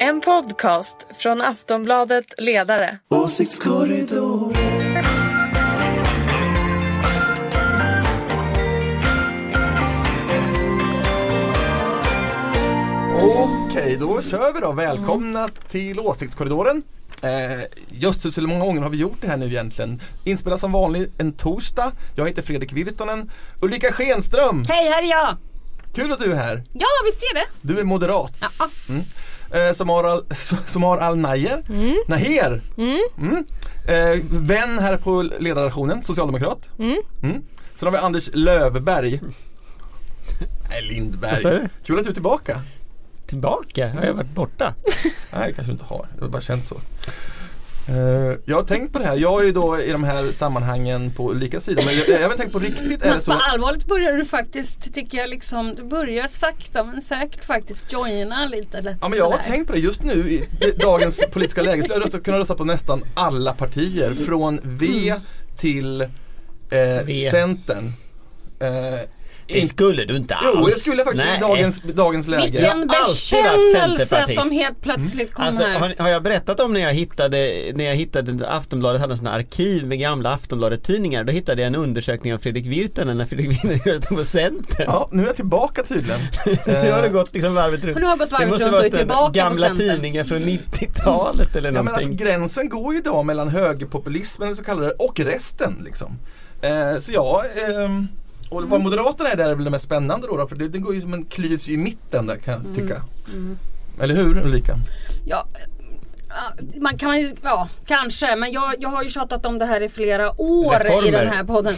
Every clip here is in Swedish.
En podcast från Aftonbladet Ledare. Åsiktskorridor. Okej, då kör vi då. Välkomna till Åsiktskorridoren. Eh, jösses, hur många gånger har vi gjort det här nu egentligen? Inspelas som vanligt en torsdag. Jag heter Fredrik Virtanen. Ulrika Schenström, Hej, här är jag! kul att du är här. Ja, visst är det? Du är moderat. Ja. Eh, Samar Al, Samar Al Nayer. Naher. Mm. Eh, vän här på ledarredaktionen, socialdemokrat. Mm. Sen har vi Anders Lövberg. Nej, Lindberg. Kul att du är tillbaka. Tillbaka? Har jag varit borta? Nej, kanske du inte har. Det har bara känts så. Eh, jag har tänkt på det här. Jag är ju då i de här sammanhangen på Ulrikas sida. Men jag, jag har även tänkt på riktigt är det Fast så. på allvarligt börjar du faktiskt, tycker jag liksom, du börjar sakta men säkert faktiskt joina lite lätt Ja men jag har sådär. tänkt på det just nu i dagens politiska läge skulle jag rösta, kunna rösta på nästan alla partier från V till eh, V. Centern. Eh, Det skulle du inte alls. jo det skulle jag faktiskt i Nej. dagens, dagens läge. Vilken Jag bekännelse som helt plötsligt kom Alltså, här. har, har jag berättat om när jag hittade, när jag hittade Aftonbladet hade en sån här arkiv med gamla Aftonbladet-tidningar. Då hittade jag en undersökning av Fredrik Virtanen när Fredrik Virtanen röstade på Centern. Ja, nu är jag tillbaka tydligen. nu har det Eh, gått liksom varvet runt. Nu har gått varvet Det måste runt och är tillbaka på Gamla tidningar från 90-talet eller Ja, men alltså, någonting. gränsen går ju idag mellan högerpopulismen så kallade och resten. Liksom. Eh, så ja, ehm, och vad Moderaterna är där är väl det mest spännande då, då för det, det går ju som en klyvs i mitten där kan jag tycka. Eller hur Ulrika? Ja, man kan ju, ja kanske men jag, jag har ju tjatat om det här i flera år i Reformer. den här podden.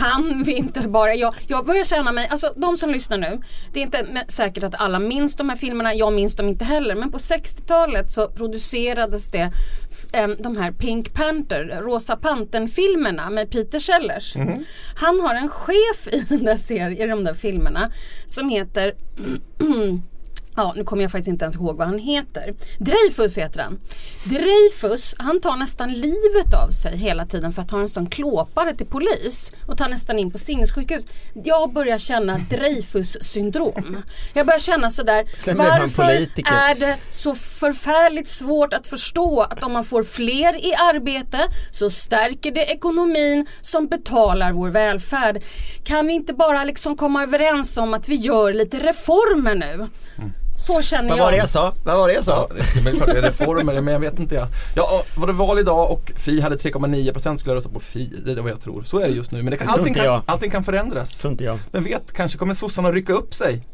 Kan vi inte bara, jag, jag börjar känna mig, alltså de som lyssnar nu. Det är inte säkert att alla minns de här filmerna, jag minns dem inte heller. Men på 60-talet så producerades det em, de här Pink Panther, Rosa Pantern-filmerna med Peter Sellers. Han har en chef i den där serien, i de där filmerna som heter Ja, nu kommer jag faktiskt inte ens ihåg vad han heter. Dreyfus heter han. Dreyfus, han tar nästan livet av sig hela tiden för att ha en sån klåpare till polis och tar nästan in på sinnessjukhus. Jag börjar känna Dreyfus syndrom. Jag börjar känna sådär, Sen varför är det så förfärligt svårt att förstå att om man får fler i arbete så stärker det ekonomin som betalar vår välfärd. Kan vi inte bara liksom komma överens om att vi gör lite reformer nu? Så känner Vad jag. var det jag sa? Vad var det jag sa? Ja, det är klart det är reformer men jag vet inte jag. Ja, var det val idag och Fi hade 3,9% skulle jag rösta på Fi. Det är vad jag tror. Så är det just nu. Men det kan, allting, kan, allting kan förändras. Tror inte jag. Vem vet, kanske kommer sossarna rycka upp sig.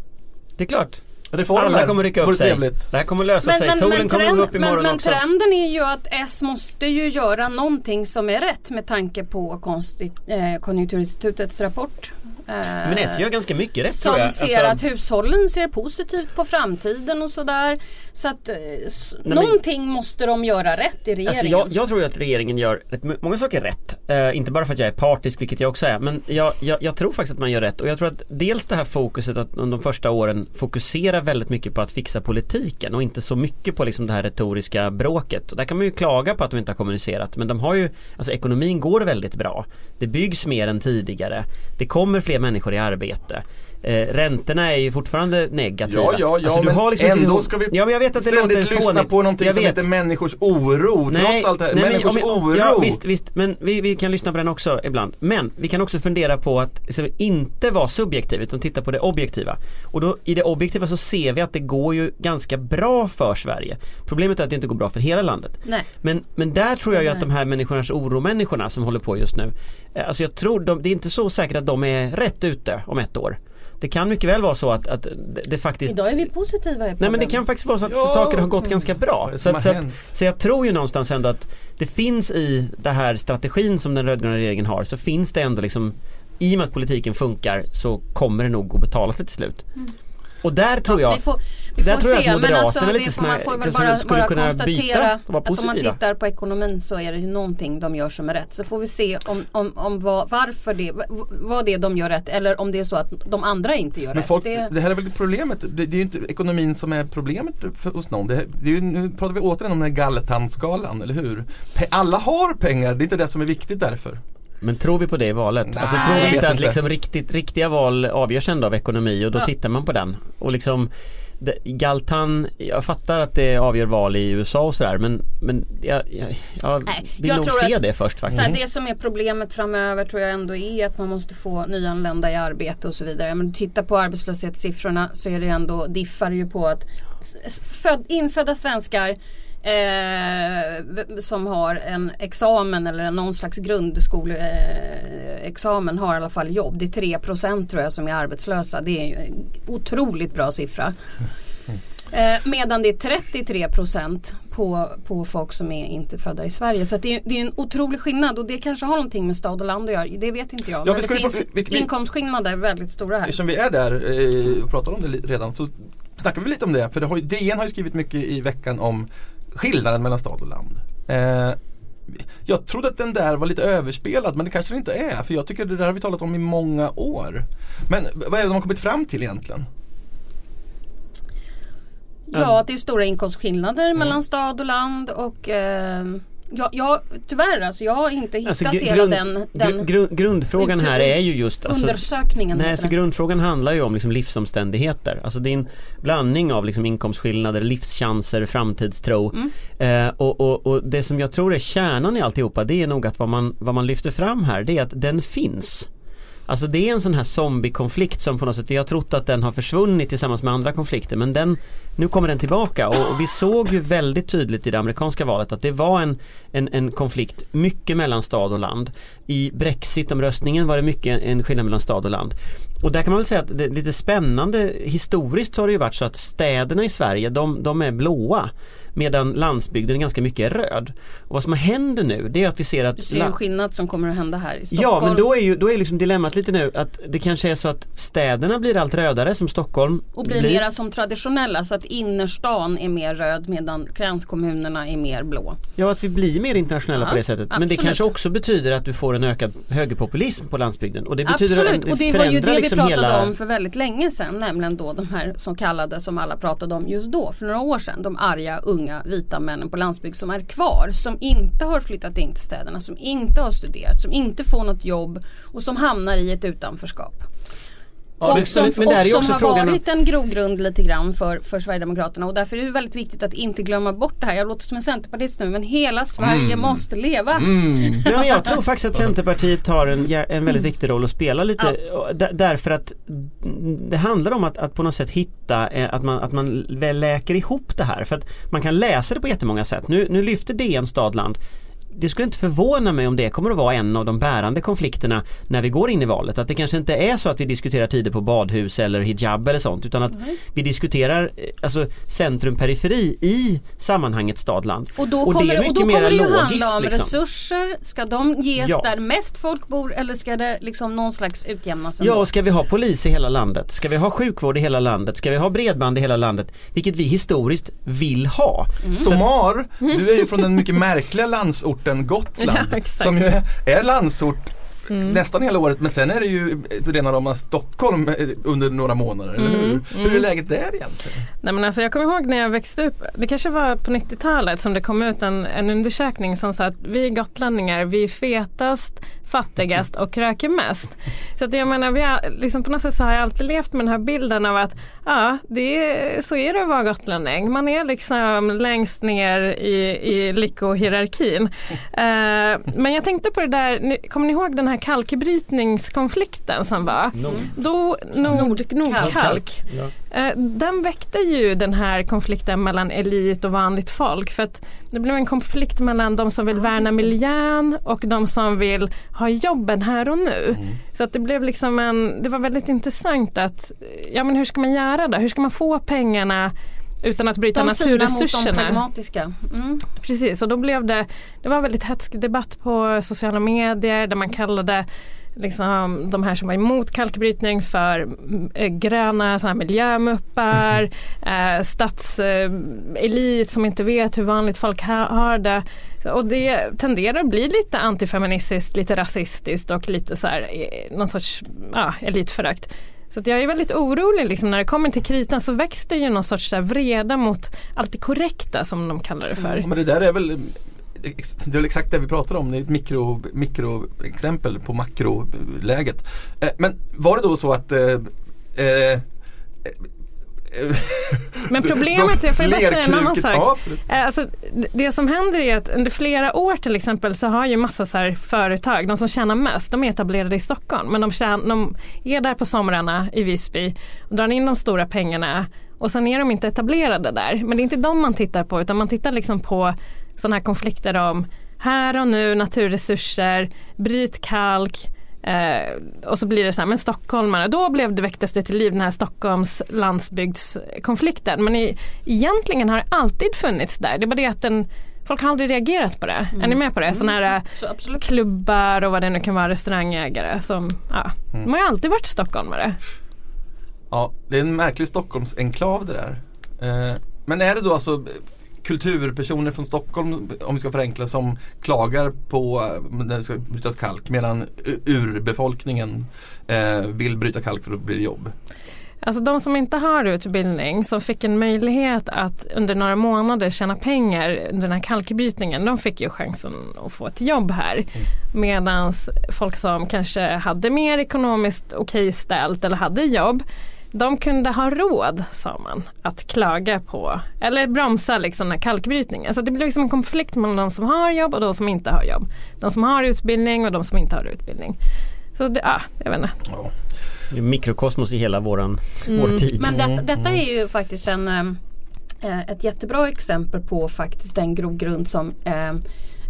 Det är klart. Reformer. Alla kommer rycka upp sig. trevligt. Det här kommer lösa Men, sig. men, Solen men, kommer trend, gå upp imorgon men, men också. trenden är ju att S måste ju göra någonting som är rätt med tanke på konsti- eh, Konjunkturinstitutets rapport. Eh, Men S gör ganska mycket rätt som tror jag. ser Alltså, att hushållen ser positivt på framtiden och sådär. Så att eh, men- någonting måste de göra rätt i regeringen. Alltså jag, jag tror att regeringen gör rätt många saker rätt. Eh, inte bara för att jag är partisk, vilket jag också är. Men jag, jag, jag tror faktiskt att man gör rätt. Och jag tror att dels det här fokuset att under de första åren fokusera väldigt mycket på att fixa politiken och inte så mycket på liksom det här retoriska bråket. Och där kan man ju klaga på att de inte har kommunicerat. Men de har ju, alltså ekonomin går väldigt bra. Det byggs mer än tidigare. Det kommer fler människor i arbete. Eh, räntorna är ju fortfarande negativa. Ja, ja, ja, Alltså, du men har liksom ändå ska vi ja, men jag vet att det ständigt låter lyssna fånigt. på någonting Jag som vet. heter människors oro. Trots allt det här. men människors om- oro. Ja visst, visst. Men vi, vi kan lyssna på den också ibland. Men vi kan också fundera på att så, inte vara subjektiv utan titta på det objektiva. Och då i det objektiva så ser vi att det går ju ganska bra för Sverige. Problemet är att det inte går bra för hela landet. Nej. Men, men där tror jag ju Nej. att de här människornas oro-människorna som håller på just nu eh, Alltså jag tror, de, det är inte så säkert att de är rätt ute om ett år. Det kan mycket väl vara så att, att det, det faktiskt Idag är vi positiva i Nej men det kan faktiskt vara så att Ja. saker har gått ganska bra. Det Så, att, så, att, så jag tror ju någonstans ändå att det finns i den här strategin som den rödgröna regeringen har så finns det ändå liksom i och med att politiken funkar så kommer det nog att betala sig till slut. Och där tror Ja, jag vi får, vi där får tror jag se att men alltså Moderaterna det lite får, man får väl bara, skulle bara kunna konstatera byta och vara att om man positiva. tittar på ekonomin så är det ju någonting de gör som är rätt. Så får vi se om, om, om vad, varför det, vad det är de gör rätt eller om det är så att de andra inte gör Men rätt. folk, det, det här är väl problemet. Det, det är ju inte ekonomin som är problemet för, hos någon. Det, det är ju, nu pratar vi återigen om den här gallertandskalan, eller hur? Pe- alla har pengar, det är inte det som är viktigt därför. Men tror vi på det i valet? Nej, alltså tror vi inte att inte. liksom riktigt, riktiga val avgörs ändå av ekonomi och då Ja. tittar man på den. Och liksom det, Galtan, jag fattar att det avgör val i USA och sådär men, men jag, jag, jag Nej, vill jag nog tror se att- det först faktiskt. här, det som är problemet framöver tror jag ändå är att man måste få nyanlända i arbete och så vidare. Men titta på arbetslöshetssiffrorna så är det ändå diffar ju på att föd, infödda svenskar eh, som har en examen eller någon slags grundskoleexamen eh, har i alla fall jobb. Det är 3% tror jag som är arbetslösa. Det är en otroligt bra siffra. Eh, medan det är 33% på, på folk som är inte födda i Sverige. Så det, är, det är en otrolig skillnad och det kanske har någonting med stad och land att göra. Det vet inte jag. Ja, Men det finns vi- vi- inkomstskillnader väldigt stora här. Eftersom vi är där eh, och pratar om det redan så snackar vi lite om det. För det har, DN har ju skrivit mycket i veckan om skillnaden mellan stad och land. Eh, jag trodde att den där var lite överspelad men det kanske det inte är. För jag tycker det där har vi talat om i många år. Men vad är det de har kommit fram till egentligen? Ja, att det är stora inkomstskillnader mellan stad och land och eh, ja, ja, tyvärr alltså jag har inte hittat Alltså, hela grund, den, den gr- grund, grundfrågan här är ju just alltså, undersökningen. Nej, så det. grundfrågan handlar ju om liksom livsomständigheter. Alltså det är en blandning av liksom inkomstskillnader, livschanser, framtidstro. Mm. Eh, och, och, och det som jag tror är kärnan i alltihopa det är nog att vad man, vad man lyfter fram här det är att den finns. Alltså det är en sån här zombiekonflikt som på något sätt, vi har trott att den har försvunnit tillsammans med andra konflikter men den, nu kommer den tillbaka och, och vi såg ju väldigt tydligt i det amerikanska valet att det var en, en, en konflikt mycket mellan stad och land. I Brexit-omröstningen var det mycket en skillnad mellan stad och land. Och där kan man väl säga att det är lite spännande historiskt så har det ju varit så att städerna i Sverige de, de är blåa medan landsbygden är ganska mycket röd. Och vad som händer nu det är att vi ser att Du ser en skillnad som kommer att hända här i Stockholm. Ja men då är ju då är liksom dilemmat lite nu att det kanske är så att städerna blir allt rödare som Stockholm Och blir mera som traditionella så att innerstan är mer röd medan kranskommunerna är mer blå. Ja att vi blir mer internationella Ja, på det sättet. Men det absolut. kanske också betyder att du får en ökad högerpopulism på landsbygden. Och det betyder Absolut, att och det var ju det vi liksom pratade hela... om för väldigt länge sedan. Nämligen då de här som kallade, som alla pratade om just då, för några år sedan. De arga, unga, vita männen på landsbygd som är kvar. Som inte har flyttat in till städerna, som inte har studerat, som inte får något jobb och som hamnar i ett utanförskap. Ja, och som, men där är också som har frågan varit en grogrund lite grann för, för Sverigedemokraterna och därför är det väldigt viktigt att inte glömma bort det här. Jag låter som en centerpartist nu men hela Sverige Mm. måste leva. Ja, men jag tror faktiskt att Centerpartiet har en, ja, en väldigt viktig roll att spela lite d- därför att det handlar om att, att på något sätt hitta eh, att man, att man väl läker ihop det här för att man kan läsa det på jättemånga sätt. Nu, nu lyfter DN Stadland det skulle inte förvåna mig om det kommer att vara en av de bärande konflikterna när vi går in i valet. Att det kanske inte är så att vi diskuterar tider på badhus eller hijab eller sånt utan att vi diskuterar eh, alltså centrum-periferi i sammanhanget stadland. Och då Och det kommer är det, och mycket då kommer det ju logiskt, handla om liksom. resurser. Ska de ges Ja. där mest folk bor eller ska det liksom någon slags utjämnas Ja, och ska vi ha polis i hela landet? Ska vi ha sjukvård i hela landet? Ska vi ha bredband i hela landet? Vilket vi historiskt vill ha. Somar, du är ju från den mycket märkliga landsorten Gotland. Ja, som ju är, är landsort nästan hela året men sen är det ju rena rama Stockholm eh, under några månader, eller hur? Hur är läget där egentligen? Nej men alltså jag kommer ihåg när jag växte upp, det kanske var på 90-talet som det kom ut en, en undersökning som sa att vi gotlänningar, vi är fetast, fattigast och röker mest. Så att jag menar, vi har, liksom på något sätt så har jag alltid levt med den här bilden av att ja, det är, så är det att vara gotlänning. Man är liksom längst ner i, i lyckohierarkin. Eh, men jag tänkte på det där, kommer ni ihåg den här kalkbrytningskonflikten som var? Då, nord, Nordkalk. Eh, Den väckte ju den här konflikten mellan elit och vanligt folk för att det blev en konflikt mellan de som vill värna miljön och de som vill ha jobben här och nu. Så att det blev liksom en, det var väldigt intressant att, ja men hur ska man göra då? Hur ska man få pengarna utan att bryta de fina mot de naturresurserna? pragmatiska. Mm. Precis, och då blev det, det var väldigt hätsk debatt på sociala medier där man kallade liksom, de här som var emot kalkbrytning för eh, gröna såna här miljömuppar, eh, statselit som inte vet hur vanligt folk ha, har det. Och det tenderar att bli lite antifeministiskt, lite rasistiskt och lite så här, eh, någon sorts ja, elitförakt. Så jag är väldigt orolig liksom, när det kommer till kritan så väcks det ju någon sorts så vreda mot allt det korrekta som de kallar det för. Ja, men det där är väl eh, det är väl exakt det vi pratar om, det är ett mikro, mikroexempel på makroläget. Eh, men var det då så att eh, eh, Men problemet är, får jag bara säga en annan sak? Eh, Alltså, det- som händer är att under flera år till exempel så har ju massa så företag, de som tjänar mest, de är etablerade i Stockholm. Men de, tjän, de är där på somrarna i Visby och drar in de stora pengarna och sen är de inte etablerade där. Men det är inte de man tittar på utan man tittar liksom på sådana här konflikter om här och nu naturresurser, bryt kalk, Eh, och så blir det så här, men stockholmare, då blev det, väcktes det till liv den här Stockholms landsbygdskonflikten. Men i, egentligen har det alltid funnits där. Det är bara det att den, folk har aldrig reagerat på det. Är ni med på det? Sådana här Så absolut. klubbar och vad det nu kan vara, restaurangägare som, ja, de har ju alltid varit stockholmare. Ja, det är en märklig Stockholmsenklav det där. Eh, men är det då alltså kulturpersoner från Stockholm, om vi ska förenkla, som klagar på eh, när det ska brytas kalk medan urbefolkningen eh, vill bryta kalk för att bli jobb? Alltså de som inte har utbildning, som fick en möjlighet att under några månader tjäna pengar under den här kalkbrytningen, de fick ju chansen att få ett jobb här. Medan folk som kanske hade mer ekonomiskt okej ställt eller hade jobb, de kunde ha råd, sa man, att klaga på eller bromsa liksom den här kalkbrytningen. Så det blir liksom en konflikt mellan de som har jobb och de som inte har jobb. De som har utbildning och de som inte har utbildning. Så det, ja, jag vet inte. Ja. Mikrokosmos i hela våran, vår tid. Men det, detta är ju faktiskt en, eh, ett jättebra exempel på faktiskt den grogrund som eh,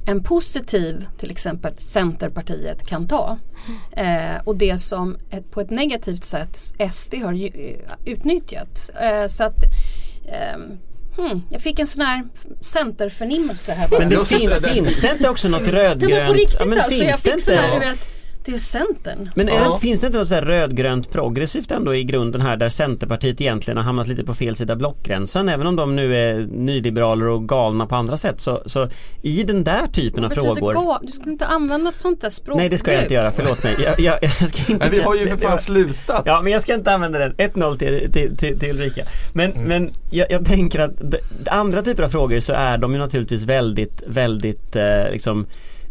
en positiv, till exempel Centerpartiet kan ta. Eh, och det som ett, på ett negativt sätt SD har ju, eh, utnyttjat. Eh, så att ehm, hmm, jag fick en sån här centerförnimmelse här bara. Men det fin, finns det inte också något Det var på rödgrönt? riktigt Ja, men alltså. Jag finns det fick sån här, du inte? vet, det är Centern. Men är Ja. det, finns det inte något så här rödgrönt progressivt ändå i grunden här där Centerpartiet egentligen har hamnat lite på fel sida blockgränsen även om de nu är nyliberaler och galna på andra sätt så, så i den där typen av frågor ga- Du skulle inte använda ett sånt där språkbruk. Nej det ska jag inte göra, förlåt mig. Jag, jag, jag ska inte, Men vi har ju för fan slutat. Ja men jag ska inte använda den. 1-0 till, till, till, till Ulrika. Men, men jag, jag tänker att andra typer av frågor så är de ju naturligtvis väldigt, väldigt eh, liksom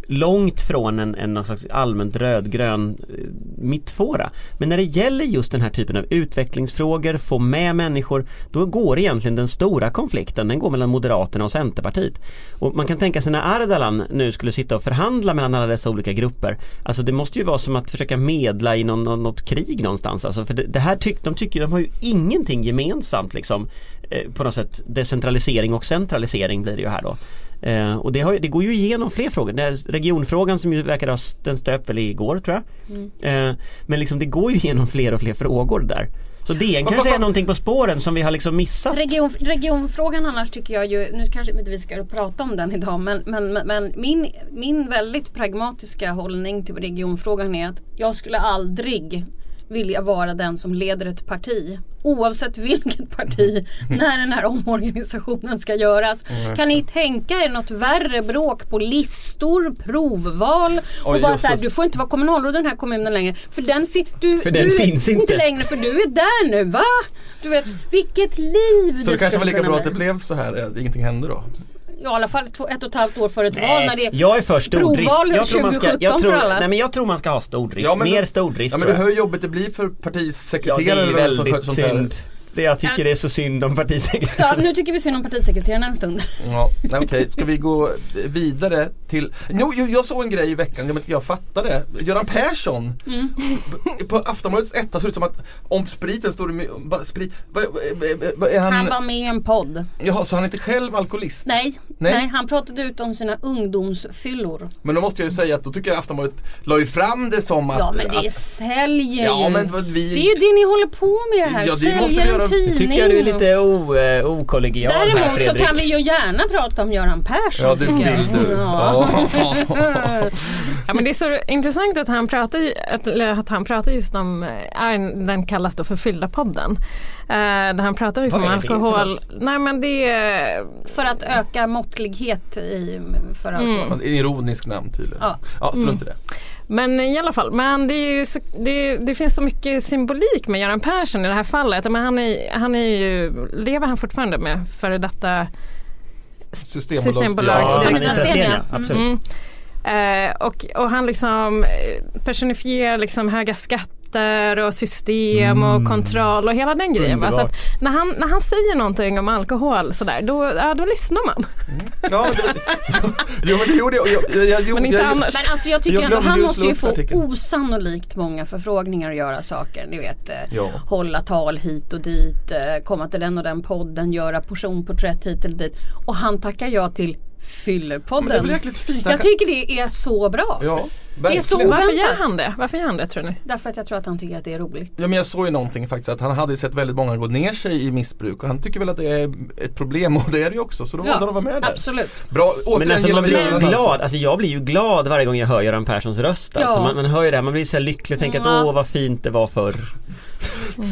långt från en, en någon slags allmänt rödgrön eh, mittfåra. Men när det gäller just den här typen av utvecklingsfrågor, få med människor, då går egentligen den stora konflikten, den går mellan Moderaterna och Centerpartiet. Och man kan tänka sig när Ardalan nu skulle sitta och förhandla mellan alla dessa olika grupper. Alltså det måste ju vara som att försöka medla i någon, någon, något krig någonstans. Alltså för det, det här tyck, de tycker, de har ju ingenting gemensamt liksom. Eh, på något sätt decentralisering och centralisering blir det ju här då. Eh, och det, har, det går ju igenom fler frågor. Det regionfrågan som ju verkar ha, den stöp väl igår tror jag. Eh, men liksom det går ju igenom fler och fler frågor där. Så DN kanske är någonting på spåren som vi har liksom missat. Region, regionfrågan annars tycker jag ju, nu kanske inte vi ska prata om den idag men, men, men- men min, min väldigt pragmatiska hållning till regionfrågan är att jag skulle aldrig vilja vara den som leder ett parti oavsett vilket parti när den här omorganisationen ska göras. Kan ni tänka er något värre bråk på listor, provval och Oj, bara så här, du får inte vara kommunalråd i den här kommunen längre för den, fi- du, För den du, finns inte. längre för du är där nu va? Du vet vilket liv Så det kanske var lika bra att det blev så här, att ingenting hände då? Ja, i alla fall två, ett och ett halvt år före ett val när det jag är för stordrift. provval Jag tror, man ska, 2017 jag, tror, för alla. nej, men jag tror man ska ha stordrift. Ja, men Mer stordrift Ja men du hör hur jobbigt det blir för Ja det partisekreterare är väldigt synd. Det jag tycker det är så synd om partisekreteraren. Ja, nu tycker vi synd om partisekreterarna en stund. Ja, okej, ska vi gå vidare till Jo, jo jag såg en grej i veckan, jag, jag fattade Göran Persson Mm. På Aftonbladets etta ser ut som att om spriten står det med, bara sprit, är han, Han var med i en podd. Jaha, så han är inte själv alkoholist? Nej, Nej. nej. han pratade ut om sina ungdomsfyllor. Men då måste jag ju säga att då tycker jag Aftonbladet la ju fram det som att Ja men det att, säljer Ja ju. men vad vi Det är ju det ni håller på med här. Ja, det Säljer måste vi en göra. tidning. tycker jag du är lite o, eh, okollegial här Däremot så Fredrik. kan vi ju gärna prata om Göran Persson Ja det vill du Ja. Ja. Ja, men det är så intressant att han pratar, att, han pratar just om, eh, är- den kallas då för Fylla-podden. Eh, där han pratar liksom om alkohol. Nej men det är, För att öka måttlighet i, för alkohol. En ironisk namn tydligen Ja. Ja, strunt i det men i alla fall, men det, är ju så, det, det finns så mycket symbolik med Göran Persson i det här fallet. Men han, är, han är ju, lever han fortfarande med före detta Systembolag, Systembolag, Ja, så det är Anita Anita Sten, Sten, ja. ja, absolut. Mm. Eh, och, och han liksom eh, personifierar liksom höga skatter register och system och kontroll och hela den grejen. Så att när, han, när han säger någonting om alkohol sådär, då, ja, då lyssnar man. Ja, men det, jo men det gjorde jag. jag, jag, jag, Men inte jag, annars. Men alltså jag tycker Jag ändå han måste ju få artikeln. osannolikt många förfrågningar att göra saker. Ni vet eh, Ja. hålla tal hit och dit, eh, komma till den och den podden, göra personporträtt hit eller dit. Och han tackar ja till Men det jäkligt fint. Jag tycker det är så bra. Ja, Det är så. Varför gör han det? Varför gör han det tror ni? Därför att jag tror att han tycker att det är roligt. Ja, men jag såg ju någonting faktiskt att han hade sett väldigt många gå ner sig i missbruk och han tycker väl att det är ett problem och det är det ju också så då valde han att vara med där. absolut. Bra, återigen Men alltså man blir ju glad, alltså. alltså jag blir ju glad varje gång jag hör Göran Perssons röst alltså. Ja. man, man hör ju det här, man blir så här lycklig och tänker Ja. att åh vad fint det var förr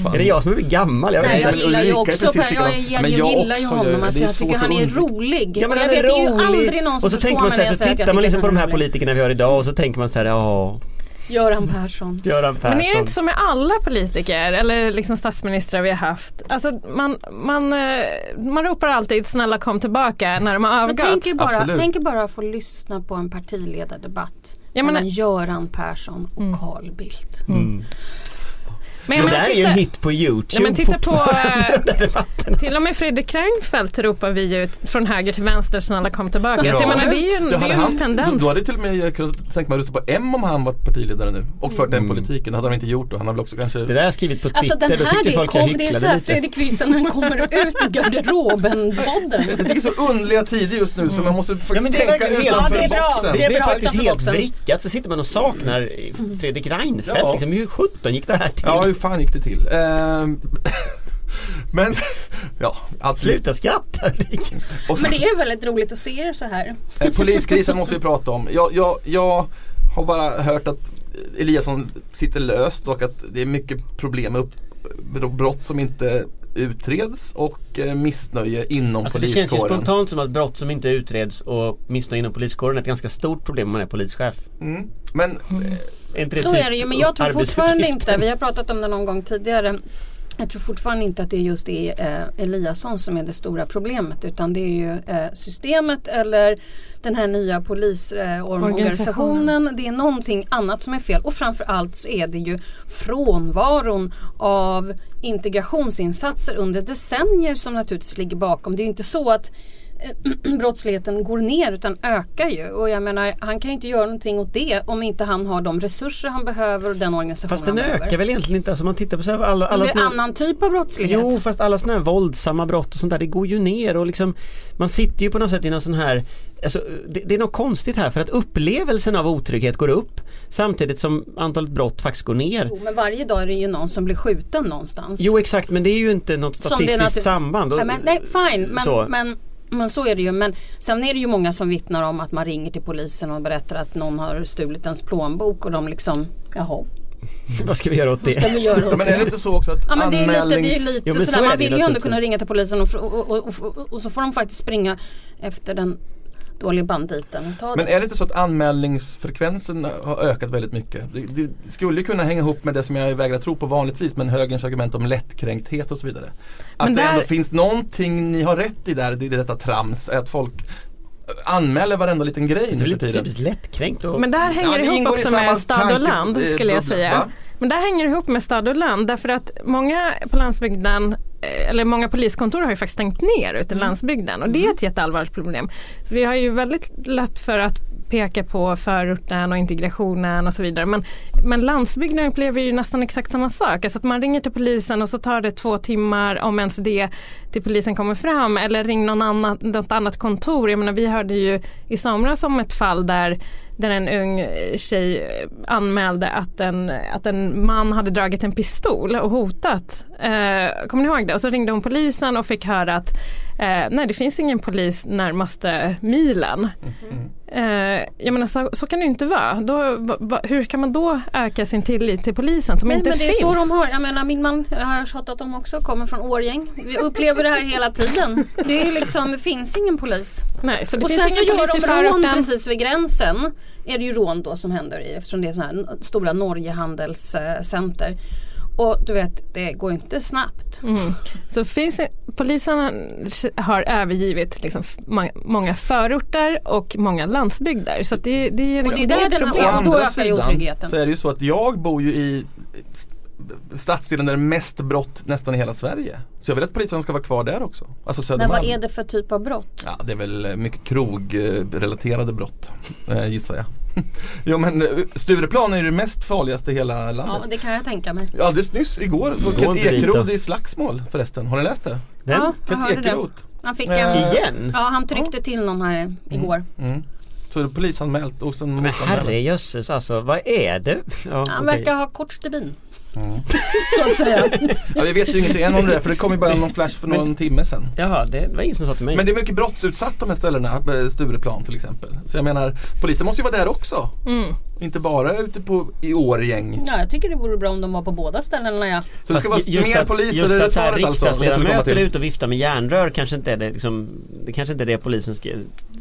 Fan. Är det jag som är gammal? Jag vet Nej, jag inte. gillar ju också Per, jag, jag, Men jag jag gillar ju honom att jag tycker han är rolig. Ja men han jag är vet, det är ju rolig! aldrig någon som och så tänker man så här, så tittar man liksom på de här politikerna vi har idag och så tänker man så här, ja Göran Persson. Göran Persson Men är det inte så med alla politiker eller liksom statsministrar vi har haft? Alltså man, man, eh, man ropar alltid snälla kom tillbaka när de har Men avgått. tänk er, bara, Absolut. tänk er bara att få lyssna på en partiledardebatt Ja, men- mellan Göran Persson och Carl Bildt. Men Det jag där menar, är ju en titta, hit på Youtube ja, men titta på, eh, till och med Fredrik Reinfeldt ropar vi ut från höger till vänster snälla kom tillbaka. Ja. Så jag menar, det är ju en, det är en han, tendens. Då, hade till och med jag kunnat tänka mig att rösta på M om han var partiledare nu och fört Mm. den politiken. Det hade han inte gjort då. Han har väl också kanske Det där har jag skrivit på Twitter, Alltså den då här, folk jag kom, det är så här lite Fredrik Virtanen kommer ut ur garderoben-podden. Det är så underliga tider just nu så man måste faktiskt Ja, men det är tänka utanför Ja, det är bra. boxen. Det, är det är bra, faktiskt helt vrickat, så sitter man och saknar Fredrik Reinfeldt Ja. liksom. Hur sjutton gick det här till? Ja, hur fan gick det till? Ehm, men, ja, allt Sluta skratta Men det är väldigt roligt att se er så här. eh, poliskrisen måste vi prata om. Jag, jag, jag har bara hört att Eliasson sitter löst och att det är mycket problem med upp, med brott som inte utreds och eh, missnöje inom Alltså det känns ju poliskåren. spontant som att brott som inte utreds och missnöje inom poliskåren är ett ganska stort problem om man är polischef. Mm. Men eh, Är inte Så typ är det ju men jag tror fortfarande inte, vi har pratat om det någon gång tidigare. Jag tror fortfarande inte att det just är eh, Eliasson som är det stora problemet utan det är ju eh, systemet eller den här nya polisorganisationen. det är någonting annat som är fel och framförallt så är det ju frånvaron av integrationsinsatser under decennier som naturligtvis ligger bakom. Det är ju inte så att eh, brottsligheten går ner utan ökar ju. Och jag menar han kan ju inte göra någonting åt det om inte han har de resurser han behöver och den organisation Fast den han behöver. ökar väl egentligen inte, alltså man tittar på så här, alla, alla det är såna annan typ av brottslighet. Jo fast alla sådana här våldsamma brott och sånt där det går ju ner och liksom Man sitter ju på något sätt i någon sån här Alltså det, det är något konstigt här för att upplevelsen av otrygghet går upp Samtidigt som antalet brott faktiskt går ner Jo, men varje dag är det ju någon som blir skjuten någonstans. Jo exakt men det är ju inte något statistiskt samband och- nej, men, nej fine men, men, men så är det ju. Men sen är det ju många som vittnar om att man ringer till polisen och berättar att någon har stulit ens plånbok och de liksom Jaha, Vad ska vi göra åt vad ska det? vi göra åt men är det det? inte så också att Ja men det är lite, det är lite Jo, men så sådär, är man det vill ju ändå kunna ringa till polisen och, och, och, och, och, och så får de faktiskt springa efter den dåliga banditen och ta Men det. är det inte så att anmälningsfrekvensen har ökat väldigt mycket? Det, det skulle ju kunna hänga ihop med det som jag vägrar tro på vanligtvis men högerns argument om lättkränkthet och så vidare. Att Men det där- ändå finns någonting ni har rätt i där, i detta trams, är att folk anmäler varenda liten grej Det är nu för tiden. typiskt lättkränkt och Men där hänger Ja, det det ihop också med stad och land eh, skulle jag bubbla, säga. va? Men där hänger det ihop med stad och land därför att många på landsbygden eh, eller många poliskontor har ju faktiskt stängt ner ute i landsbygden och det är ett jätteallvarligt problem. Så vi har ju väldigt lätt för att peka på förorten och integrationen och så vidare. Men, men landsbygden upplever ju nästan exakt samma sak. Alltså att man ringer till polisen och så tar det två timmar om ens det till polisen kommer fram eller ring någon annan, något annat kontor. Jag menar vi hörde ju i somras om ett fall där där en ung tjej eh, anmälde att en, att en man hade dragit en pistol och hotat. Eh, kommer ni ihåg det? Och så ringde hon polisen och fick höra att eh, nej det finns ingen polis närmaste milen. Eh, jag menar så, så kan det ju inte vara. Då, va, va, hur kan man då öka sin tillit till polisen som Nej, inte men det är finns? så de har. Jag menar min man, jag har tjatat om också, kommer från Årgäng. Vi upplever det här hela tiden. Det är liksom, finns ingen polis. Nej, så det och finns sen så ingen gör polis i de rån precis vid gränsen. Är det ju rån då som händer i eftersom det är sådana här stora Norgehandelscenter. Och du vet, det går inte snabbt. Mm. Så finns det, polisen har övergivit liksom många, förorter och många landsbygder. Så att det, det, är, Och det är det är ett problem. och då ökar ju otryggheten. så är det ju så att jag bor ju i stadsdelen där det är mest brott nästan i hela Sverige. Så jag vill att polisen ska vara kvar där också. Alltså Men Södermalm. vad är det för typ av brott? Ja, det är väl mycket krogrelaterade brott eh, gissar jag. jo men eh, Stureplan är ju det mest farligaste i hela Ja, landet. det kan jag tänka mig. Ja, alldeles nyss igår var Kent Ekeroth i slagsmål förresten. Har ni läst det? Vem? Ja, Kent. Ekeroth. Han fick en... Igen? Ja, han tryckte till någon här igår. Mm. Så är det polisanmält och sen Men herrejösses alltså, vad är det? Ja, Han okej. verkar ha kort stubin. Mm. Så att säga. Ja, vi vet ju ingenting än om det där, för det kom ju bara någon flash för någon timme sedan. Jaha, det var ingen som sa till mig. Men det är mycket brottsutsatt de här ställena, eh, Stureplan till exempel. Så jag menar, polisen måste ju vara där också. Mm. Inte bara ute på i Årgäng. Ja, jag tycker det vore bra om de var på båda ställena ja. Så det ska vara just mer att, poliser, just är det att så här svaret alltså? riksdagsledamöter är ute och viftar med järnrör kanske inte är det liksom, Det kanske inte är det polisen ska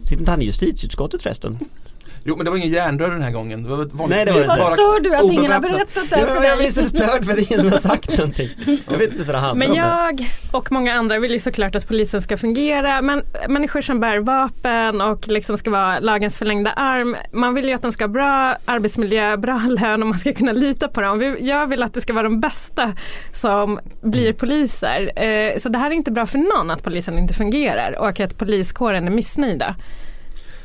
Sitter inte han i justitieutskottet förresten? Jo men det var ingen järnrör den här gången. Det var ett vanligt Nej, det var Vad stör du att ingen har berättat det här för Ja, jag blir dig? så störd för det är ingen som har sagt någonting Jag vet inte vad det handlar Men jag och många andra vill ju såklart att polisen ska fungera men människor som bär vapen och liksom ska vara lagens förlängda arm, man vill ju att de ska ha bra arbetsmiljö, bra lön och man ska kunna lita på dem. Vi- Jag vill att det ska vara de bästa som blir poliser. Eh, Så det här är inte bra för någon att polisen inte fungerar och att poliskåren är missnöjda.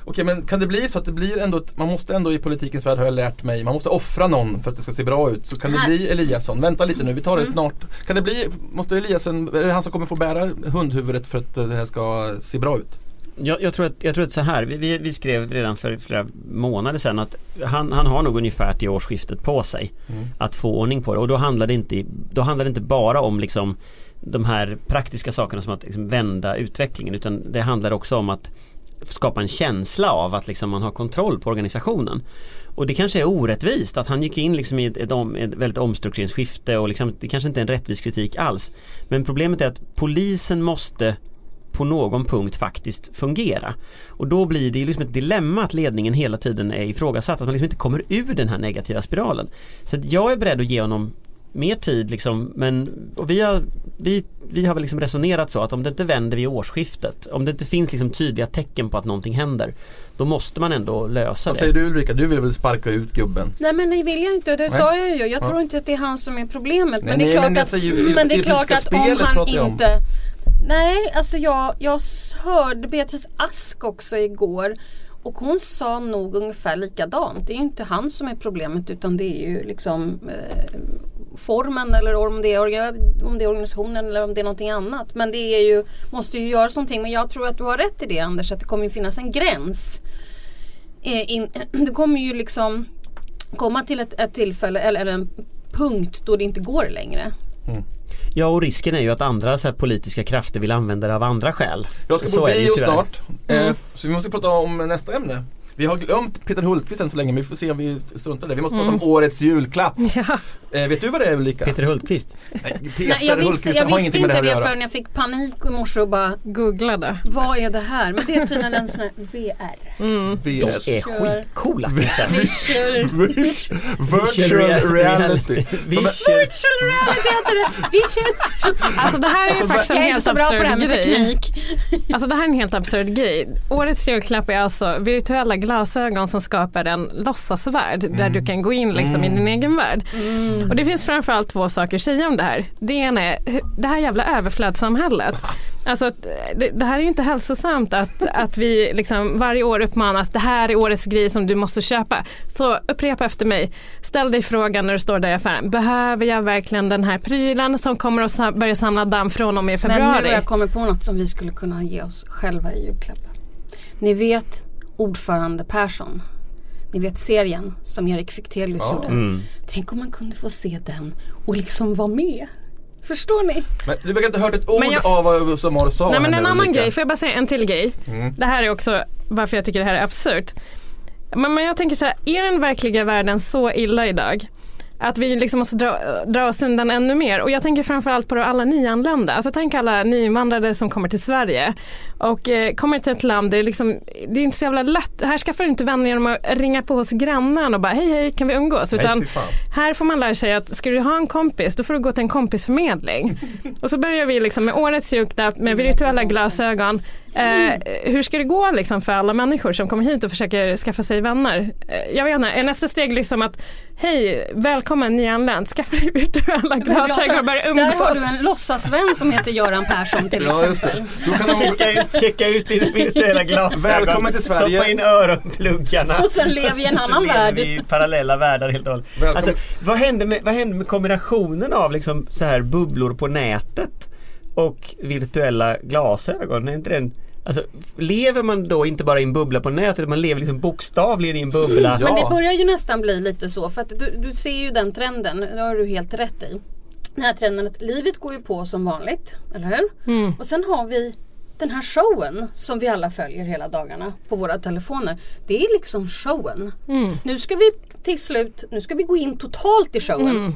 Okej men kan det bli så att det blir ändå, ett- man måste ändå i politikens värld har jag lärt mig, man måste offra någon för att det ska se bra ut. Så kan det bli Eliasson, vänta lite nu, vi tar det Mm. snart. Kan det bli, måste Eliasson, är det han som kommer få bära hundhuvudet för att eh, det här ska se bra ut? jag, jag, tror att, jag tror att så här, vi, vi, vi skrev redan för flera månader sedan att han, han har nog ungefär till årsskiftet på sig Mm. att få ordning på det och då handlar det inte, då handlar det inte bara om liksom de här praktiska sakerna som att liksom vända utvecklingen utan det handlar också om att skapa en känsla av att liksom man har kontroll på organisationen. Och det kanske är orättvist att han gick in liksom i ett, ett, om, ett väldigt omstruktureringsskifte och liksom, det kanske inte är en rättvis kritik alls. Men problemet är att polisen måste på någon punkt faktiskt fungera. Och då blir det ju liksom ett dilemma att ledningen hela tiden är ifrågasatt, att man liksom inte kommer ur den här negativa spiralen. Så att jag är beredd att ge honom mer tid liksom, men och vi, har, vi, vi har väl liksom resonerat så att om det inte vänder vid årsskiftet, om det inte finns liksom tydliga tecken på att någonting händer, då måste man ändå lösa Vad det. säger du Ulrika? Du vill väl sparka ut gubben? Nej men det vill jag inte, det Nej. sa jag ju. Jag Ja. tror inte att det är han som är problemet. Nej, men det är nej, klart men jag att, ju men det är klart att om han om. inte Nej, alltså jag, jag hörde Beatrice Ask också igår och hon sa nog ungefär likadant. Det är ju inte han som är problemet utan det är ju liksom eh, formen eller om det, är om det är organisationen eller om det är någonting annat. Men det är ju, måste ju göras någonting. Men jag tror att du har rätt i det Anders att det kommer ju finnas en gräns. Eh, in, det kommer ju liksom komma till ett, ett tillfälle eller, eller en punkt då det inte går längre. Ja och risken är ju att andra så här, politiska krafter vill använda det av andra skäl. Jag ska Så på är det ju bio snart. Eh, så vi måste prata om nästa ämne. Vi har glömt Peter Hultqvist än så länge men vi får se om vi struntar i det. Vi måste prata om årets julklapp. Ja. Eh, vet du vad det är Ulrika? Peter Hultqvist. Nej, Peter Nej, jag visste, Hultqvist jag har visste det inte här det att göra. förrän jag fick panik i morse och bara Googlade. Vad är det här? Men det är tydligen en sån här VR. Mm. Vi De är skitcoola. Virtual reality. Virtual reality heter det! Visual. Alltså det här är Alltså, faktiskt en helt så bra på det här absurd grej. teknik. Alltså det här är en helt absurd grej. Årets julklapp är alltså virtuella glasögon som skapar en låtsasvärld där du kan gå in liksom i din egen värld. Och det finns framförallt två saker att säga om det här. Det ena är det här jävla överflödssamhället. Alltså det, det här är inte hälsosamt att, att vi liksom varje år uppmanas det här är årets grej som du måste köpa. Så upprepa efter mig. Ställ dig frågan när du står där i affären. Behöver jag verkligen den här prylen som kommer att börja samla damm från och med Men nu har februari? jag kommit på något som vi skulle kunna ge oss själva i julklapp. Ni vet ordförande Persson. Ni vet serien som Erik Fichtelius Ja. gjorde. Mm. Tänk om man kunde få se den och liksom vara med. Förstår ni? Men du verkar inte ha hört ett ord jag- av vad Samar sa Nej men en annan grej, får jag bara säga en till grej? Mm. Det här är också varför jag tycker det här är absurt. Men, men jag tänker så här, är den verkliga världen så illa idag? Att vi liksom måste dra, dra oss undan ännu mer. Och jag tänker framförallt på alla nyanlända. Alltså tänk alla nyinvandrare som kommer till Sverige. Och eh, kommer till ett land där det, liksom, det är inte så jävla lätt. Här skaffar du inte vänner genom att ringa på hos grannen och bara hej hej kan vi umgås? Nej, Utan fan. här får man lära sig att ska du ha en kompis då får du gå till en kompisförmedling. Och så börjar vi liksom med årets julklapp med virtuella glasögon. Eh, hur ska det gå liksom för alla människor som kommer hit och försöker skaffa sig vänner? Eh, jag vet inte, är nästa steg liksom att hej, välkommen välkommen nyanländ, skaffa dig virtuella glasögon och börja Där har du umgås. en låtsasvän som heter Göran Persson till Ja, exempel. Då kan Checka ut, checka ut dina virtuella glasögon. Välkommen till Sverige. Stoppa in öronpluggarna. Och sen lev i en annan lever värld. i parallella världar helt och hållet. Alltså, vad händer med, vad händer med kombinationen av liksom så här bubblor på nätet och virtuella glasögon? Är inte den, alltså, lever man då inte bara i en bubbla på nätet, man lever liksom bokstavligen i en bubbla? Ja. Men det börjar ju nästan bli lite så för att du, du ser ju den trenden, det har du helt rätt i. Den här trenden att livet går ju på som vanligt, eller hur? Och sen har vi den här showen som vi alla följer hela dagarna på våra telefoner. Det är liksom showen. Nu ska vi till slut, nu ska vi gå in totalt i showen.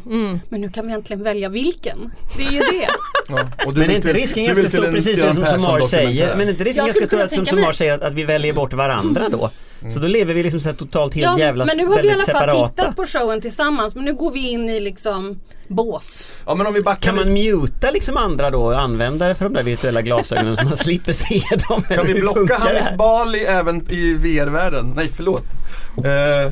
Men nu kan vi äntligen välja vilken. Det är ju det. Ja, och du Men är inte risken ganska stor, en precis det som Somar säger, men är inte risken Jag ganska skulle stor att som mig- säger att, att vi väljer bort varandra då? Så då lever vi liksom så här totalt helt Ja, jävla men nu har vi i alla fall separata. tittat på showen tillsammans men nu går vi in i liksom bås. Ja men om vi backar Kan man muta liksom andra då, användare för de där virtuella glasögonen så man slipper se dem? Kan vi blocka Hanif? Bali även i VR-världen? Nej förlåt. Eh,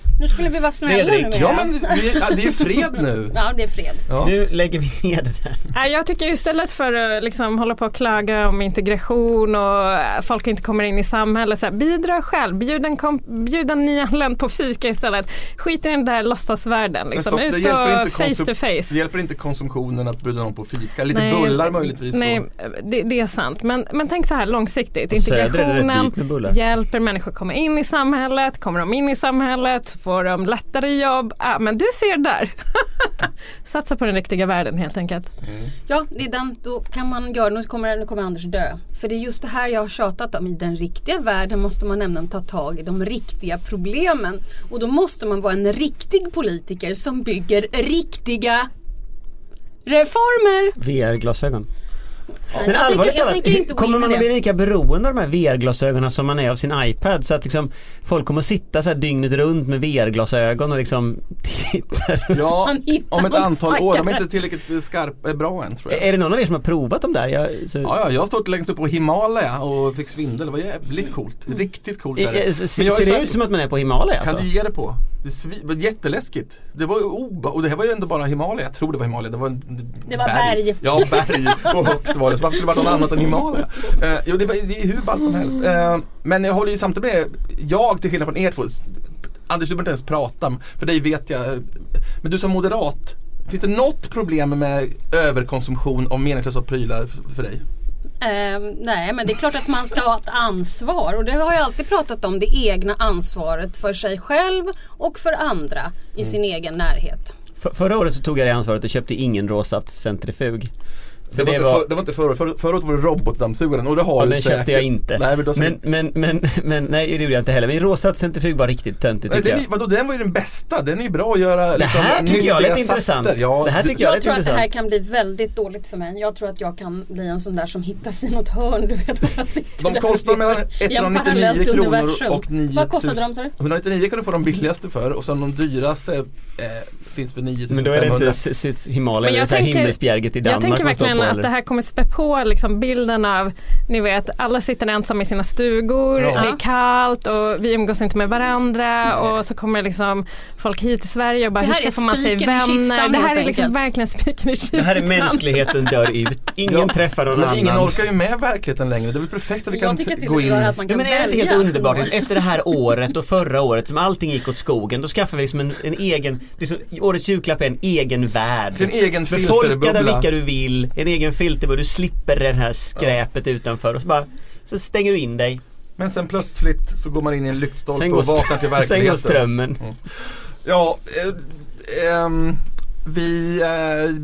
Nu skulle vi vara snälla Fredrik, nu ja men vi, ja, det är fred nu. Ja det är fred. Ja. Nu lägger vi ner det där. Nej, Jag tycker istället för att liksom hålla på och klaga om integration och eh, folk inte kommer in i samhället, så här, bidra själv, bjud en, kom- bjud en nyanländ på fika istället. Skit i den där låtsasvärlden, liksom. stopp, det ut hjälper och inte face to face. Det hjälper inte konsumtionen att bjuda någon på fika. Lite Nej, bullar möjligtvis. Nej, det, det är sant. Men, men tänk så här långsiktigt. Integrationen hjälper människor komma in i samhället. Kommer de in i samhället så får de lättare jobb. Ah, men du ser där. Satsa på den riktiga världen helt enkelt. Ja det är den, då kan man göra, nu kommer, nu kommer Anders dö. För det är just det här jag har tjatat om. I den riktiga världen måste man nämligen ta tag i de riktiga problemen. Och då måste man vara en riktig politiker som bygger riktiga reformer. VR-glasögon. Men jag allvarligt tänker, jag talat, tänker kommer man att bli lika beroende av de här VR-glasögonen som man är av sin iPad? Så att liksom folk kommer att sitta så här dygnet runt med VR-glasögon och liksom titta. Ja, om ett antal år. De är inte tillräckligt eh, skarp, eh, bra än tror jag. Är det någon av er som har provat dem där? Jag, så, Ja, ja, jag har stått längst upp på Himalaya och fick svindel. Det var jävligt coolt. Riktigt coolt. I- är det. eh, ser Men ser det ut som att man är på Himalaya Kan alltså? du ge det på? Det var jätteläskigt. Det var ju oba- och det här var ju ändå bara Himalaya. Jag tror det var Himalaya. Det var, en, Det var berg. Ja, berg och högt var det. Så varför skulle det vara något annat än Himalaya? Eh, jo, det, var, det är hur ballt som helst. Eh, men jag håller ju samtidigt med, jag till skillnad från er två, Anders du behöver inte ens prata, för dig vet jag. Men du som moderat, finns det något problem med överkonsumtion av meningslösa prylar för dig? Ehm, nej men det är klart att man ska ha ett ansvar och det har jag alltid pratat om. Det egna ansvaret för sig själv och för andra i sin egen närhet. För, förra året så tog jag det ansvaret och köpte ingen råsaftcentrifug. Det var, inte för, det var inte förra året, förra, förra året var det robotdammsugaren och det har Ja, du den säkert. köpte jag inte. Nej men, då, men, men, men, men nej det gjorde jag inte heller. Men råsaft centrifug var riktigt töntigt tycker den, jag. är- vadå, den var ju den bästa, den är ju bra att göra Det liksom, här tycker jag lät intressant. Ja, Det här tycker jag Jag tror att det här kan bli väldigt dåligt för mig. Jag tror att jag kan bli en sån där som hittas i något hörn. Du vet vad jag sitter De kostar mellan i en 199 parallellt kronor universum. och 9000. Vad kostade de sa du? 199 kan du få de billigaste för och sen de dyraste eh, finns för 9500. Men då är det inte Himalaya, det jag tänker- himmelsbjerget i Jag Danmark tänker man står verkligen på, att det här kommer spä på liksom bilden av, ni vet, alla sitter ensamma i sina stugor, Ja. det är kallt och vi umgås inte med varandra och så kommer liksom folk hit till Sverige och bara hur är skaffar man sig kistan, vänner? Det här är liksom verkligen spiken i kistan. Det här är mänskligheten dör ut. Ingen Ja, träffar någon Men annan. ingen orkar ju med verkligheten längre. Det är väl perfekt att vi kan Jag tycker att det gå är in. man Ja, kan men är det inte välja. helt underbart? Efter det här året och förra året som allting gick åt skogen, då skaffar vi liksom en, en egen, liksom, årets julklapp är en egen värld. Sin egen Befolkad av filterbubbla. vilka du vill, en egen filterbubbla, du slipper det här skräpet utanför och så bara så stänger du in dig. Men sen plötsligt så går man in i en lyktstolpe Sen och går, vaknar till sen verkligheten. går strömmen. Ja, eh, ehm, vi, eh,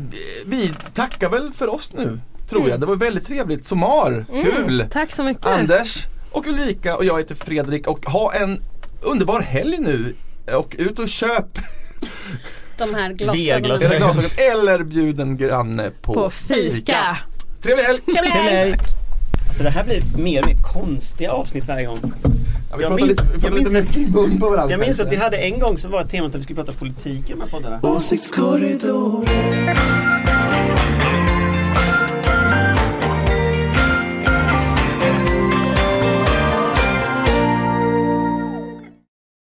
vi tackar väl för oss nu. Tror Mm. jag. Det var väldigt trevligt. Somar, kul! Tack så mycket. Anders och Ulrika och jag heter Fredrik och ha en underbar helg nu. Och ut och köp De här glasögonen. era glasögon eller bjud en granne på, På fika. Trevlig helg! Trevlig helg. Trevlig helg. Så det här blir mer och mer konstiga avsnitt varje gång. Ja, vi Jag minns- lite, vi jag lite minns- mycket mun på varandra. Jag minns att vi hade en gång så var temat att vi skulle prata politik i de här poddarna. Åsiktskorridor